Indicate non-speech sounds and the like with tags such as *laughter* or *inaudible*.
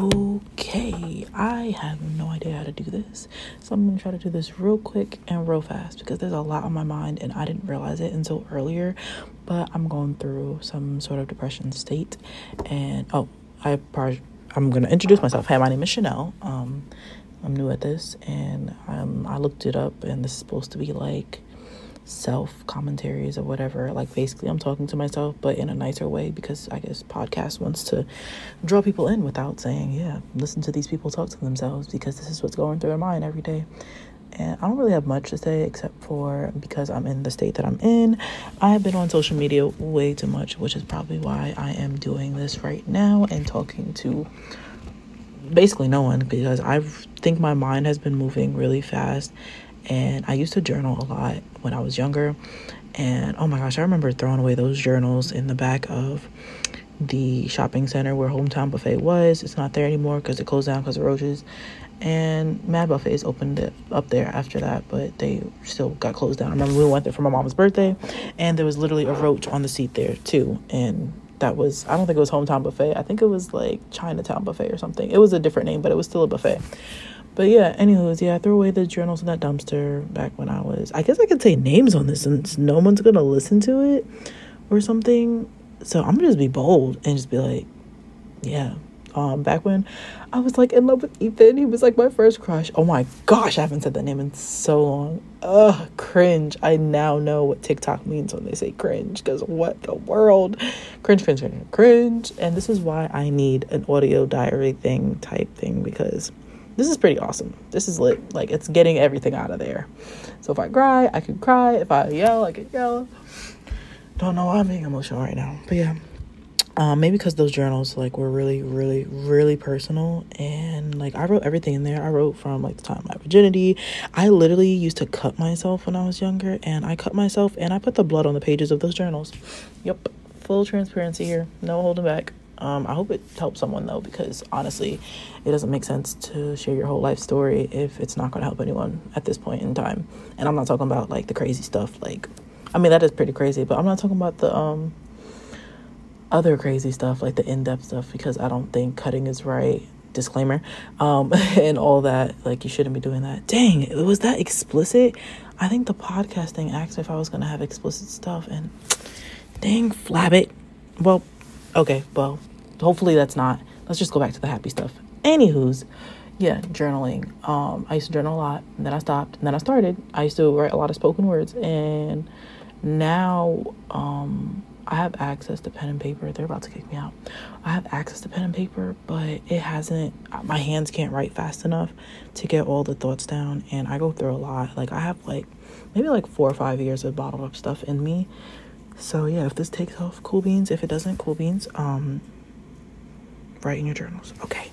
Okay, I have no idea how to do this. So I'm gonna try to do this real quick and real fast because there's a lot on my mind and I didn't realize it until earlier. But I'm going through some sort of depression state. And oh, I I'm gonna introduce myself. Hey, my name is Chanel. Um, I'm new at this and um, I looked it up and this is supposed to be like self commentaries or whatever. Like basically, I'm talking to myself, but in a nicer way because I guess podcast wants to draw people in without saying, "Yeah, listen to these people talk to themselves," because this is what's going through their mind every day. And I don't really have much to say except for because I'm in the state that I'm in. I have been on social media way too much, which is probably why I am doing this right now and talking to basically no one because I think my mind has been moving really fast and I used to journal a lot when I was younger. And oh my gosh, I remember throwing away those journals in the back of the shopping center where Hometown Buffet was. It's not there anymore because it closed down because of roaches. And Mad Buffets opened it up there after that, but they still got closed down. I remember we went there for my mom's birthday, and there was literally a roach on the seat there too. And that was, I don't think it was Hometown Buffet. I think it was like Chinatown Buffet or something. It was a different name, but it was still a buffet. But yeah, anyways, yeah, I threw away the journals in that dumpster back when I was. I guess I could say names on this since no one's gonna listen to it or something. So I'm gonna just be bold and just be like, yeah. Um, back when I was like in love with Ethan, he was like my first crush. Oh my gosh, I haven't said that name in so long. Ugh, cringe. I now know what TikTok means when they say cringe, because what the world? Cringe, cringe, cringe, cringe. And this is why I need an audio diary thing type thing because this is pretty awesome. This is lit. Like it's getting everything out of there. So if I cry, I can cry. If I yell, I can yell. Don't know why I'm being emotional right now, but yeah. Um, maybe because those journals like were really, really, really personal, and like I wrote everything in there. I wrote from like the time of my virginity. I literally used to cut myself when I was younger, and I cut myself, and I put the blood on the pages of those journals. Yep, full transparency here, no holding back. Um, I hope it helps someone though, because honestly, it doesn't make sense to share your whole life story if it's not going to help anyone at this point in time. And I'm not talking about like the crazy stuff. Like, I mean, that is pretty crazy, but I'm not talking about the um other crazy stuff, like the in depth stuff, because I don't think cutting is right. Disclaimer, um, *laughs* and all that. Like, you shouldn't be doing that. Dang, was that explicit? I think the podcasting asked if I was gonna have explicit stuff, and dang, flab it. Well, okay, well, hopefully that's not. Let's just go back to the happy stuff. Anywho's, yeah, journaling. Um, I used to journal a lot, and then I stopped, and then I started. I used to write a lot of spoken words, and now um, I have access to pen and paper. They're about to kick me out. I have access to pen and paper, but it hasn't. My hands can't write fast enough to get all the thoughts down, and I go through a lot. Like I have like maybe like four or five years of bottled up stuff in me. So yeah, if this takes off, cool beans. If it doesn't, cool beans. Um, write in your journals. Okay.